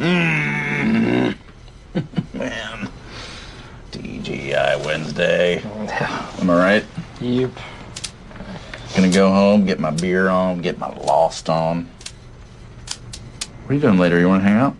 Mm. Man. TGI Wednesday. Am I right? Yep. Gonna go home, get my beer on, get my lost on. What are you doing later? You wanna hang out?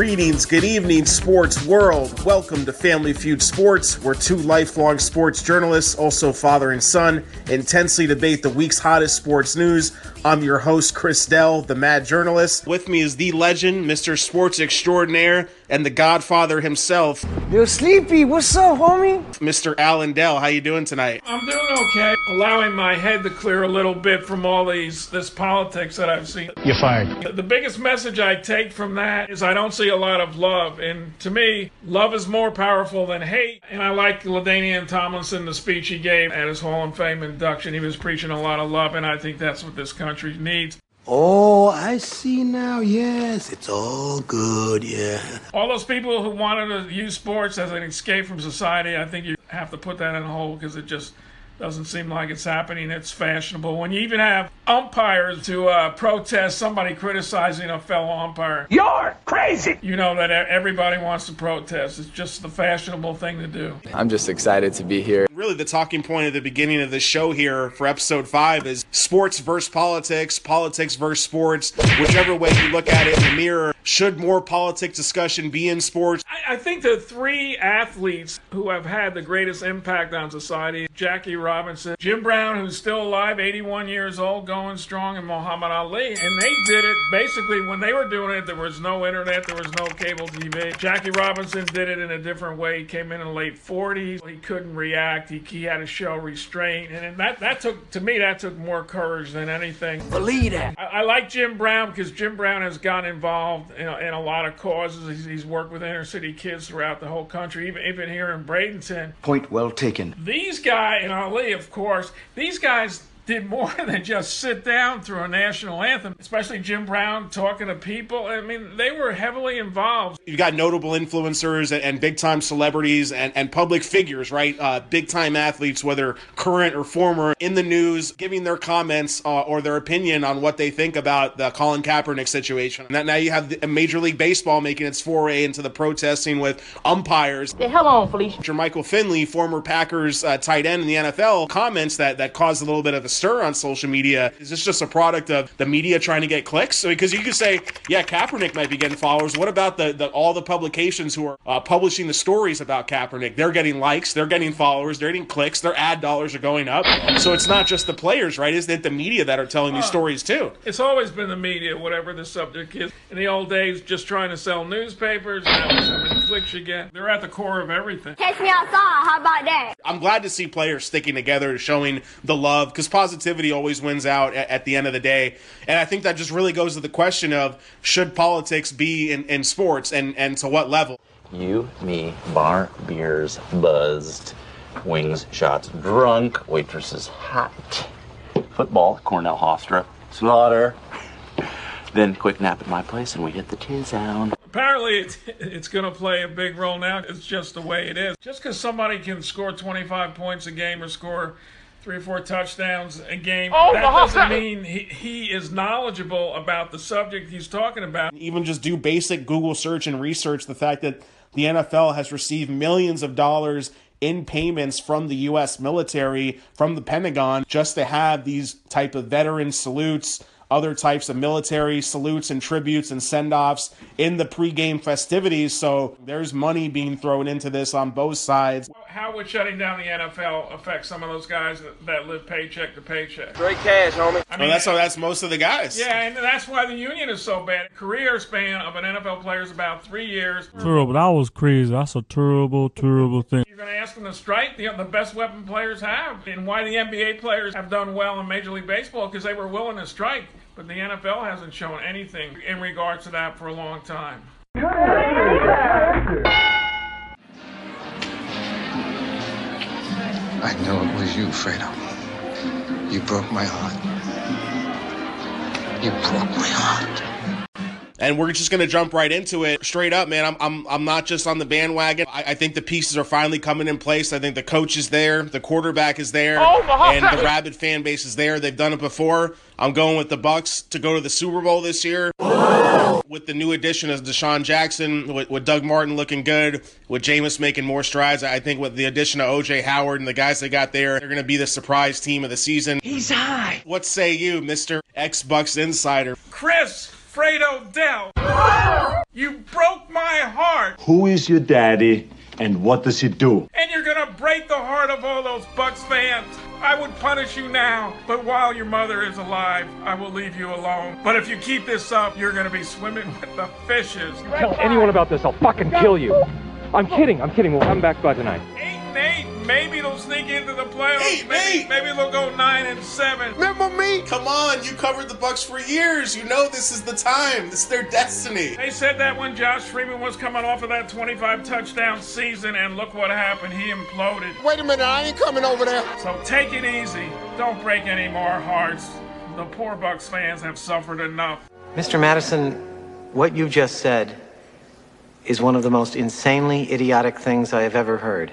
Greetings, good evening, sports world. Welcome to Family Feud Sports, where two lifelong sports journalists, also father and son, intensely debate the week's hottest sports news. I'm your host, Chris Dell, the mad journalist. With me is the legend, Mr. Sports Extraordinaire, and the Godfather himself, Yo, Sleepy, what's up, homie? Mr. Alan Dell. How you doing tonight? I'm doing okay, allowing my head to clear a little bit from all these this politics that I've seen. You're fired. The- The biggest message I take from that is I don't see a lot of love, and to me, love is more powerful than hate. And I like Ladainian Tomlinson, the speech he gave at his Hall of Fame induction. He was preaching a lot of love, and I think that's what this country needs. Oh, I see now. Yes, it's all good. Yeah. All those people who wanted to use sports as an escape from society, I think you have to put that in a hole because it just doesn't seem like it's happening. It's fashionable. When you even have umpires to uh, protest somebody criticizing a fellow umpire, You're crazy. you know that everybody wants to protest. It's just the fashionable thing to do. I'm just excited to be here. Really, the talking point at the beginning of the show here for episode five is sports versus politics, politics versus sports. Whichever way you look at it in the mirror, should more politics discussion be in sports? I, I think the three athletes who have had the greatest impact on society Jackie Robinson, Jim Brown, who's still alive, 81 years old, going strong, and Muhammad Ali. And they did it basically when they were doing it, there was no internet, there was no cable TV. Jackie Robinson did it in a different way. He came in in the late 40s. He couldn't react, he, he had to show restraint. And that, that took, to me, that took more courage than anything. Believe that. I, I like Jim Brown because Jim Brown has gotten involved in a, in a lot of causes. He's, he's worked with inner city kids throughout the whole country, even even here in Bradenton. Point well taken. These guys, and Ali, of course, these guys did more than just sit down through a national anthem. Especially Jim Brown talking to people. I mean, they were heavily involved. You've got notable influencers and, and big time celebrities and, and public figures, right? Uh, big time athletes, whether current or former, in the news, giving their comments uh, or their opinion on what they think about the Colin Kaepernick situation. And that now you have the, Major League Baseball making its foray into the protesting with umpires. The hell on, Felicia. Jermichael Finley, former Packers uh, tight end in the NFL, comments that that caused a little bit of a stir on social media. Is this just a product of the media trying to get clicks? So, because you could say, yeah, Kaepernick might be getting followers. What about the, the all the publications who are uh, publishing the stories about Kaepernick? They're getting likes, they're getting followers, they're getting clicks, their ad dollars are going up. So it's not just the players, right? Isn't it the media that are telling these stories too? It's always been the media, whatever the subject is. In the old days, just trying to sell newspapers. Now, it's how many clicks you get. They're at the core of everything. Catch me outside. How about that? I'm glad to see players sticking together, and showing the love, because positivity always wins out at, at the end of the day. And I think that just really goes to the question of should politics be in, in sports and, and to what level? You, me, bar, beers, buzzed, wings, shots, drunk, waitresses hot, football, Cornell Hofstra, slaughter. Then quick nap at my place and we hit the T-Zone. Apparently, it's, it's going to play a big role now. It's just the way it is. Just because somebody can score 25 points a game or score three or four touchdowns a game, oh, that doesn't mean he, he is knowledgeable about the subject he's talking about. Even just do basic Google search and research the fact that the NFL has received millions of dollars in payments from the U.S. military, from the Pentagon, just to have these type of veteran salutes, other types of military salutes and tributes and send-offs in the pregame festivities. So there's money being thrown into this on both sides. How would shutting down the NFL affect some of those guys that, that live paycheck to paycheck? Straight cash, homie. I Well, that's how that's most of the guys. Yeah, and that's why the union is so bad. Career span of an NFL player is about three years. Terrible. That was crazy. That's a terrible, terrible thing. You're going to ask them to strike the, the best weapon players have, and why the NBA players have done well in Major League Baseball because they were willing to strike. But the NFL hasn't shown anything in regards to that for a long time. I know it was you, Fredo. You broke my heart. You broke my heart. And we're just going to jump right into it. Straight up, man. I'm, I'm, I'm not just on the bandwagon. I, I think the pieces are finally coming in place. I think the coach is there, the quarterback is there, oh, and the rabid fan base is there. They've done it before. I'm going with the Bucks to go to the Super Bowl this year. With the new addition of DeSean Jackson, with, with Doug Martin looking good, with Jameis making more strides, I think with the addition of OJ Howard and the guys they got there, they're going to be the surprise team of the season. He's high. What say you, Mr. X Bucks Insider? Chris Fredo Dell, you broke my heart, Who is your daddy and what does he do? and you're gonna break the heart of all those Bucks fans. I would punish you now, but while your mother is alive, I will leave you alone. But if you keep this up, you're gonna be swimming with the fishes. Tell anyone about this, I'll fucking kill you. I'm kidding, I'm kidding. We'll come back by tonight. Eight and eight, maybe they'll sneak into the playoffs. Eight maybe, eight. maybe they'll go nine and seven. Remember me? Come on, you covered the Bucks for years. You know this is the time. This is their destiny. They said that when Josh Freeman was coming off of that 25 touchdown season, and look what happened. He imploded. Wait a minute, I ain't coming over there. So take it easy. Don't break any more hearts. The poor Bucks fans have suffered enough. Mr. Madison, what you just said is one of the most insanely idiotic things I have ever heard.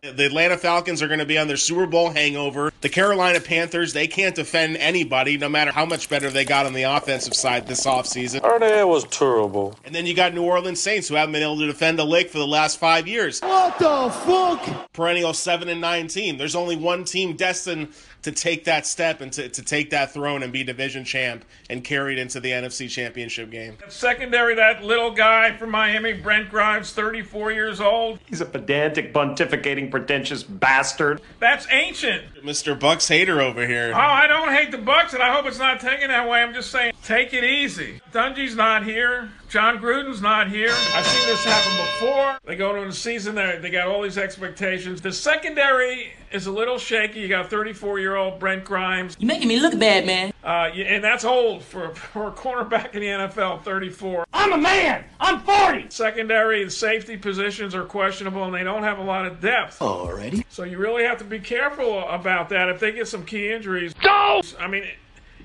The Atlanta Falcons are going to be on their Super Bowl hangover. The Carolina Panthers, they can't defend anybody, no matter how much better they got on the offensive side this offseason. That was terrible. And then you got New Orleans Saints, who haven't been able to defend a lick for the last five years. What the fuck? Perennial 7 and 9 team. There's only one team destined to take that step and to, to take that throne and be division champ and carry it into the NFC Championship game. Secondary, that little guy from Miami, Brent Grimes, 34 years old. He's a pedantic, pontificating, pretentious bastard. That's ancient. Mr. Bucks hater over here. Oh, I don't hate the Bucks, and I hope it's not taken that way. I'm just saying, take it easy. Dungy's not here. Jon Gruden's not here. I've seen this happen before. They go into the season, they they got all these expectations. The secondary is a little shaky. You got 34 year old Brent Grimes, You're making me look bad, man. uh, and that's old for, for a cornerback in the NFL. 34. I'm a man! I'm 40! Secondary and safety positions are questionable, and they don't have a lot of depth. Already? So you really have to be careful about that. If they get some key injuries, Go! I mean,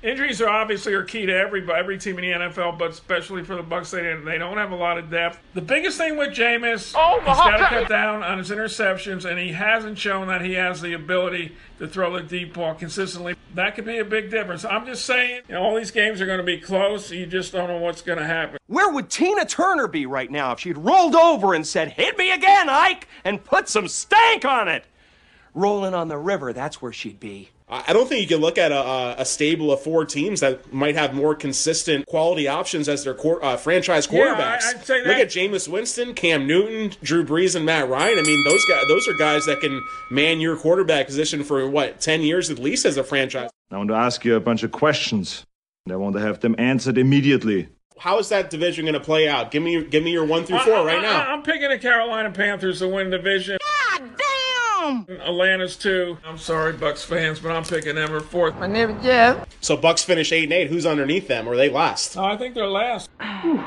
injuries are obviously are key to every every team in the NFL, but especially for the Bucks, they they don't have a lot of depth. The biggest thing with Jameis, Oh, he's got to cut down on his interceptions, and he hasn't shown that he has the ability to throw the deep ball consistently. That could be a big difference. I'm just saying, you know, all these games are going to be close. You just don't know what's going to happen. Where would Tina Turner be right now if she'd rolled over and said, Hit me again, Ike, and put some stank on it? Rolling on the river, that's where she'd be. I I don't think you can look at a, a- a stable of four teams that might have more consistent quality options as their quar uh, franchise Yeah, I- quarterbacks. I'd say look at Jameis Winston, Cam Newton, Drew Brees, and Matt Ryan. I mean, those guys, those are guys that can man your quarterback position for what ten years at least as a franchise. I want to ask you a bunch of questions, and I want to have them answered immediately. How is that division going to play out? Give me, give me your one through four right now. I, am picking the Carolina Panthers to win division. God damn! Atlanta's two. I'm sorry, Bucks fans, but I'm picking them or fourth. My name is Jeff. So Bucks finish eight and eight. Who's underneath them? Or are they last? No, I think they're last.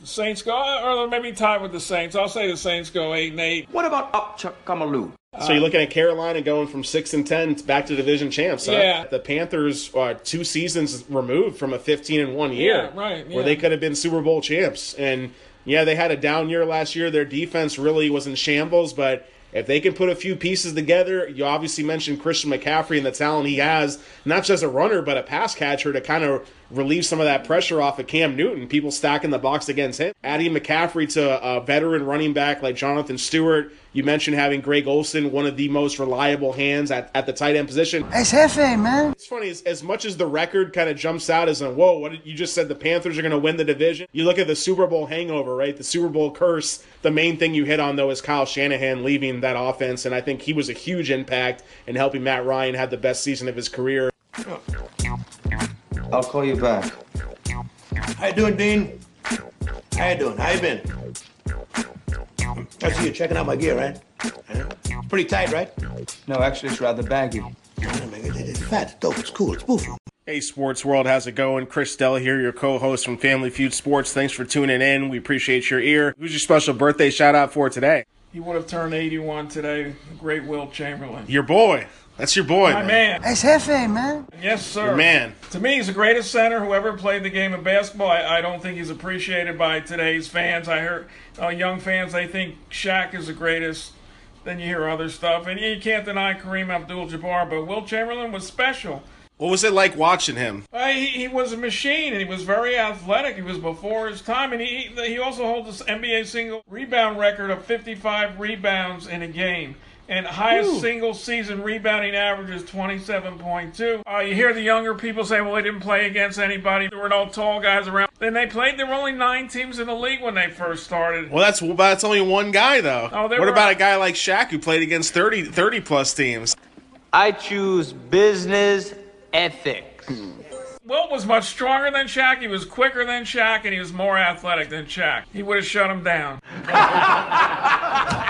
The Saints go, or maybe tied with the Saints. I'll say the Saints go eight and eight. What about Upchuck Kamaloo? So you're looking at Carolina going from six and ten back to division champs. Huh? Yeah. The Panthers are two seasons removed from a 15 and one year, Yeah, right, Where they could have been Super Bowl champs. And yeah, they had a down year last year. Their defense really was in shambles, but. If they can put a few pieces together, you obviously mentioned Christian McCaffrey and the talent he has, not just a runner, but a pass catcher to kind of relieve some of that pressure off of Cam Newton, people stacking the box against him. Adding McCaffrey to a veteran running back like Jonathan Stewart. You mentioned having Greg Olsen, one of the most reliable hands at, at the tight end position. That's Hefe, man. It's funny, as, as much as the record kind of jumps out as a whoa, what did, you just said the Panthers are going to win the division. You look at the Super Bowl hangover, right? The Super Bowl curse. The main thing you hit on, though, is Kyle Shanahan leaving that offense, and I think he was a huge impact in helping Matt Ryan have the best season of his career. I'll call you back. How you doing, Dean? How you doing? How you been? I see you checking out my gear, right? It's pretty tight, right? No, actually, it's rather baggy. It's fat, it's dope, it's cool, it's boofy. Hey, Sports World, how's it going? Chris Della here, your co-host from Family Feud Sports. Thanks for tuning in. We appreciate your ear. Who's your special birthday shout out for today? He would have turned 81 today. Great Wilt Chamberlain. Your boy. That's your boy. My man. That's Hefe, man. Yes, sir. Your man. To me, he's the greatest center who ever played the game of basketball. I, I don't think he's appreciated by today's fans. I heard uh, young fans, they think Shaq is the greatest. Then you hear other stuff. And you can't deny Kareem Abdul Jabbar, but Wilt Chamberlain was special. What was it like watching him? Uh, he, he was a machine, and he was very athletic. He was before his time, and he he also holds this NBA single rebound record of 55 rebounds in a game. And highest Ooh. single season rebounding average is 27.2. Uh, you hear the younger people say, well, they didn't play against anybody. There were no tall guys around. Then they played, there were only nine teams in the league when they first started. Well, that's but that's only one guy though. Oh, there what were- about a guy like Shaq who played against 30, 30 plus teams? I choose business ethics. Wilt was much stronger than Shaq. He was quicker than Shaq, and he was more athletic than Shaq. He would have shut him down.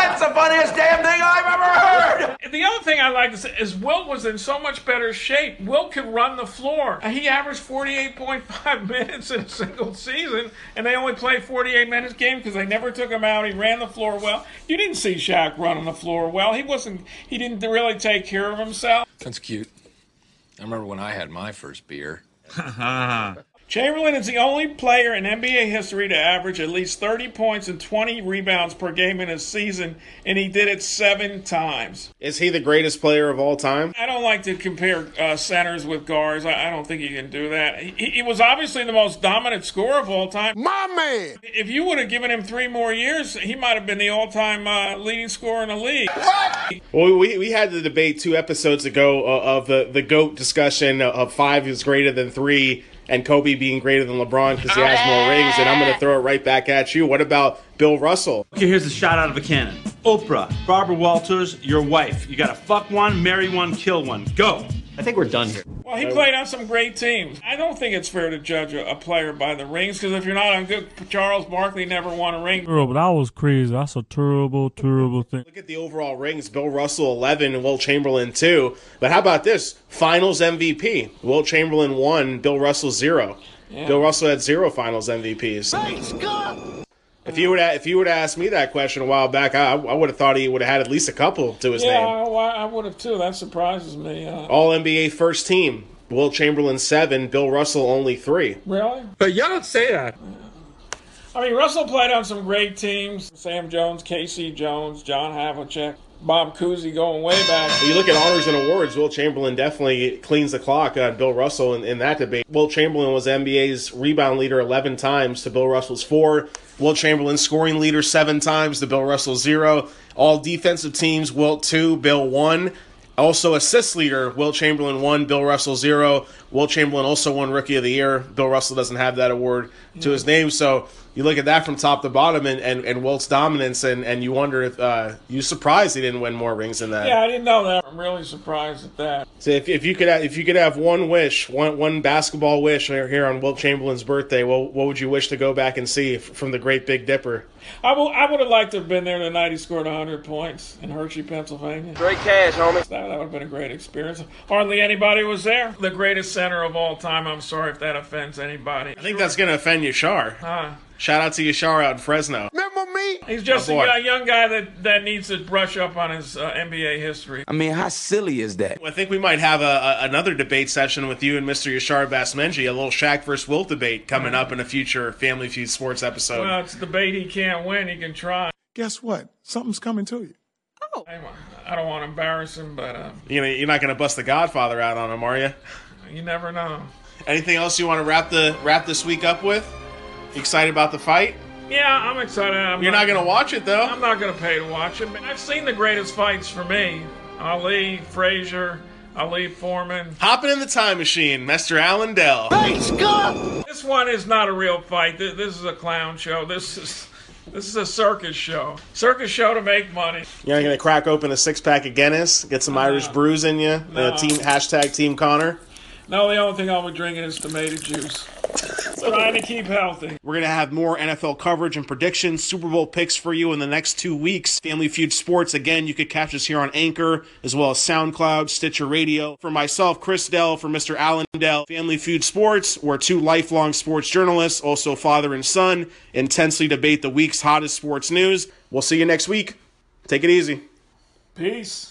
That's the funniest damn thing I've ever heard! The other thing I like to say is Wilt was in so much better shape. Wilt could run the floor. He averaged 48.5 minutes in a single season, and they only played 48 minutes game because they never took him out. He ran the floor well. You didn't see Shaq running the floor well. He wasn't. He didn't really take care of himself. That's cute. I remember when I had my first beer. Chamberlain is the only player in NBA history to average at least 30 points and 20 rebounds per game in a season, and he did it seven times. Is he the greatest player of all time? I don't like to compare uh, centers with guards. I, I don't think you can do that. He, he was obviously the most dominant scorer of all time. My man. If you would have given him three more years, he might have been the all-time uh, leading scorer in the league. Well, we, we had the debate two episodes ago uh, of the, the GOAT discussion of five is greater than three and Kobe being greater than LeBron because he has more rings. And I'm going to throw it right back at you. What about Bill Russell? Okay, here's a shot out of a cannon. Oprah, Barbara Walters, your wife. You gotta fuck one, marry one, kill one. Go. I think we're done here. Well, he played on some great teams. I don't think it's fair to judge a, a player by the rings because if you're not on good, Charles Barkley never won a ring. Bro, but that was crazy. That's a terrible, terrible thing. Look at the overall rings. Bill Russell 11 Wilt Chamberlain 2. But how about this? Finals MVP. Wilt Chamberlain 1, Bill Russell 0. Yeah. Bill Russell had zero finals MVPs. If you would if you would have asked me that question a while back, I, I would have thought he would have had at least a couple to his yeah, name. I, I would have too. That surprises me. Uh, All NBA first team. Wilt Chamberlain seven, Bill Russell only three. Really? But y'all don't say that. I mean, Russell played on some great teams. Sam Jones, K.C. Jones, John Havlicek, Bob Cousy going way back. You look at honors and awards, Wilt Chamberlain definitely cleans the clock on Bill Russell in, in that debate. Wilt Chamberlain was NBA's rebound leader 11 times to Bill Russell's four. Wilt Chamberlain scoring leader seven times to Bill Russell zero. All defensive teams, Wilt two, Bill one. Also assist leader, Wilt Chamberlain one, Bill Russell zero. Wilt Chamberlain also won Rookie of the Year. Bill Russell doesn't have that award to his name, so you look at that from top to bottom and, and, and Wilt's dominance, and, and you wonder if uh, you surprised he didn't win more rings than that. Yeah, I didn't know that. I'm really surprised at that. So if, if you could have, if you could have one wish, one one basketball wish here here on Wilt Chamberlain's birthday, what what would you wish to go back and see from the Great Big Dipper? I will- I would have liked to have been there the night he scored 100 points in Hershey, Pennsylvania. Great cash, homie. That, that would have been a great experience. Hardly anybody was there. The greatest center of all time. I'm sorry if that offends anybody. I think that's gonna offend Yashar. Huh. Shout out to Yashar out in Fresno. Remember me? He's just Oh, a boy. young- young guy that, that needs to brush up on his uh, NBA history. I mean, how silly is that? I think we might have a, a another debate session with you and Mr. Yashar Basmenji, a little Shaq versus Wilt debate coming up in a future Family Feud sports episode. Well, it's a debate he can't win. He can try. Guess what? Something's coming to you. Oh. I don't want to embarrass him, but uh, you know, you're not gonna bust the Godfather out on him, are you? you never know. Anything else you want to wrap the wrap this week up with? Excited about the fight? Yeah, I'm excited. I'm You're not gonna watch it though. I'm not going to pay to watch it. But I've seen the greatest fights for me: Ali, Frazier, Ali Foreman. Hopping in the time machine, Mr. Allen Dell. This one is not a real fight. This is a clown show. This is this is a circus show. Circus show to make money. You're not gonna crack open a six pack of Guinness, get some Irish brews in you. No. Uh, team hashtag Team Connor. No, the only thing I'll be drinking is tomato juice. Trying to keep healthy. We're going to have more NFL coverage and predictions, Super Bowl picks for you in the next two weeks. Family Feud Sports, again, you could catch us here on Anchor, as well as SoundCloud, Stitcher Radio. For myself, Chris Dell, for Mr. Allen Dell, Family Feud Sports, we're two lifelong sports journalists, also father and son, intensely debate the week's hottest sports news. We'll see you next week. Take it easy. Peace.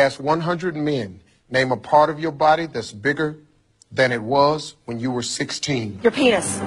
Asked 100 men, name a part of your body that's bigger than it was when you were 16. Your penis.